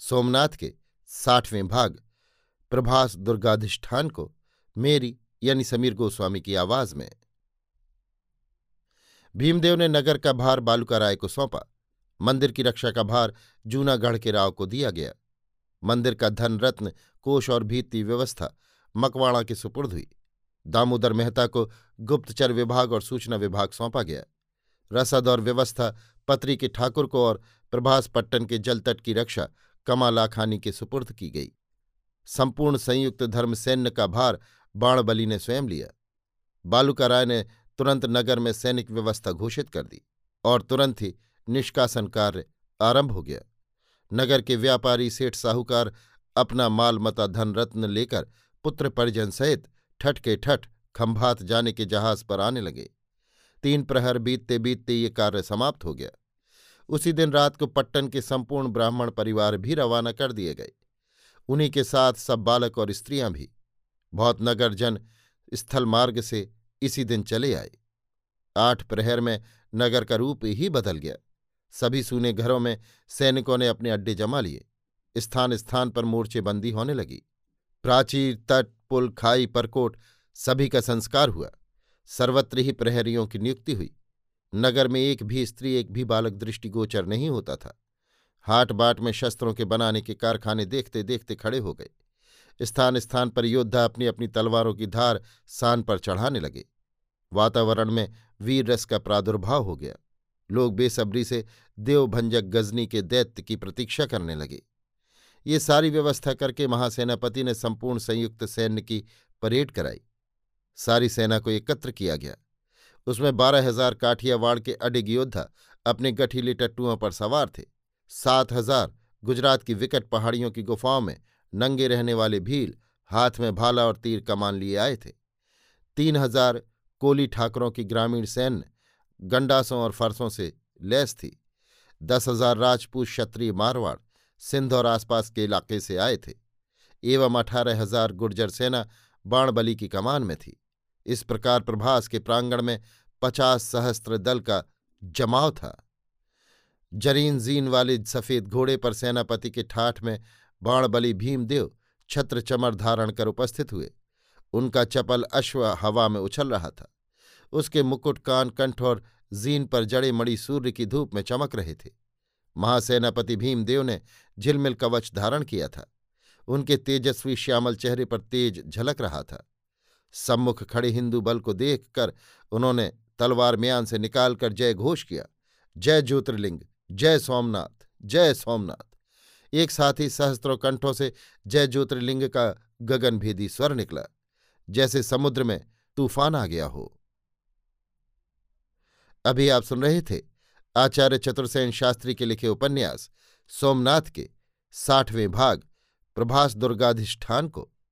सोमनाथ के साठवें भाग, प्रभास दुर्गाधिष्ठान को मेरी यानी समीर गोस्वामी की आवाज़ में। भीमदेव ने नगर का भार बालूका राय को सौंपा। मंदिर की रक्षा का भार जूनागढ़ के राव को दिया गया। मंदिर का धन रत्न कोष और भीति व्यवस्था मकवाड़ा के सुपुर्द हुई। दामोदर मेहता को गुप्तचर विभाग और सूचना विभाग सौंपा गया। रसद और व्यवस्था पत्री के ठाकुर को और प्रभास पट्टन के जलतट की रक्षा कमालाखानी के सुपुर्द की गई। संपूर्ण संयुक्त धर्म सैन्य का भार बाणबली ने स्वयं लिया। बालूका राय ने तुरंत नगर में सैनिक व्यवस्था घोषित कर दी और तुरंत ही निष्कासन कार्य आरंभ हो गया। नगर के व्यापारी सेठ साहूकार अपना माल मता धन रत्न लेकर पुत्र परिजन सहित ठट के ठठ खंभात जाने के जहाज़ पर आने लगे। तीन प्रहर बीतते बीतते ये कार्य समाप्त हो गया। उसी दिन रात को पट्टन के संपूर्ण ब्राह्मण परिवार भी रवाना कर दिए गए। उन्हीं के साथ सब बालक और स्त्रियाँ भी। बहुत नगर जन स्थल मार्ग से इसी दिन चले आए। आठ प्रहर में नगर का रूप ही बदल गया। सभी सूने घरों में सैनिकों ने अपने अड्डे जमा लिए। स्थान स्थान पर मोर्चेबंदी होने लगी। प्राचीर, तट, पुल, खाई, परकोट सभी का संस्कार हुआ। सर्वत्र ही प्रहरियों की नियुक्ति हुई। नगर में एक भी स्त्री, एक भी बालक दृष्टिगोचर नहीं होता था। हाट बाट में शस्त्रों के बनाने के कारखाने देखते देखते खड़े हो गए। स्थान स्थान पर योद्धा अपनी अपनी तलवारों की धार सान पर चढ़ाने लगे। वातावरण में वीर रस का प्रादुर्भाव हो गया। लोग बेसब्री से देवभंजक गजनी के दैत्य की प्रतीक्षा करने लगे। ये सारी व्यवस्था करके महासेनापति ने संपूर्ण संयुक्त सैन्य की परेड कराई। सारी सेना को एकत्र किया गया। उसमें बारह हज़ार काठियावाड़ के अडिग योद्धा अपने गठीले टट्टुओं पर सवार थे। सात हज़ार गुजरात की विकट पहाड़ियों की गुफाओं में नंगे रहने वाले भील हाथ में भाला और तीर कमान लिए आए थे। तीन हज़ार कोली ठाकरों की ग्रामीण सैन्य गंडासों और फरसों से लैस थी। दस हज़ार राजपूत क्षत्रिय मारवाड़ सिंध और आसपास के इलाके से आए थे। एवं अठारह हज़ार गुर्जर सेना बाणबली की कमान में थी। इस प्रकार प्रभास के प्रांगण में पचास सहस्त्र दल का जमाव था। जरीन जीन वाले सफ़ेद घोड़े पर सेनापति के ठाठ में बाणबली भीमदेव छत्र चमर धारण कर उपस्थित हुए। उनका चपल अश्व हवा में उछल रहा था। उसके मुकुट कान कंठ और जीन पर जड़े मड़ी सूर्य की धूप में चमक रहे थे। महासेनापति भीमदेव ने झिलमिल कवच धारण किया था। उनके तेजस्वी श्यामल चेहरे पर तेज झलक रहा था। सम्मुख खड़े हिंदू बल को देखकर उन्होंने तलवार म्यान से निकालकर जय घोष किया। जय ज्योतिर्लिंग, जय सोमनाथ जय सोमनाथ। एक साथ ही सहस्त्रों कंठों से जय ज्योतिर्लिंग का गगनभेदी स्वर निकला। जैसे समुद्र में तूफ़ान आ गया हो। अभी आप सुन रहे थे आचार्य चतुर्सेन शास्त्री के लिखे उपन्यास, सोमनाथ के साठवें भाग, प्रभास दुर्गाधिष्ठान को।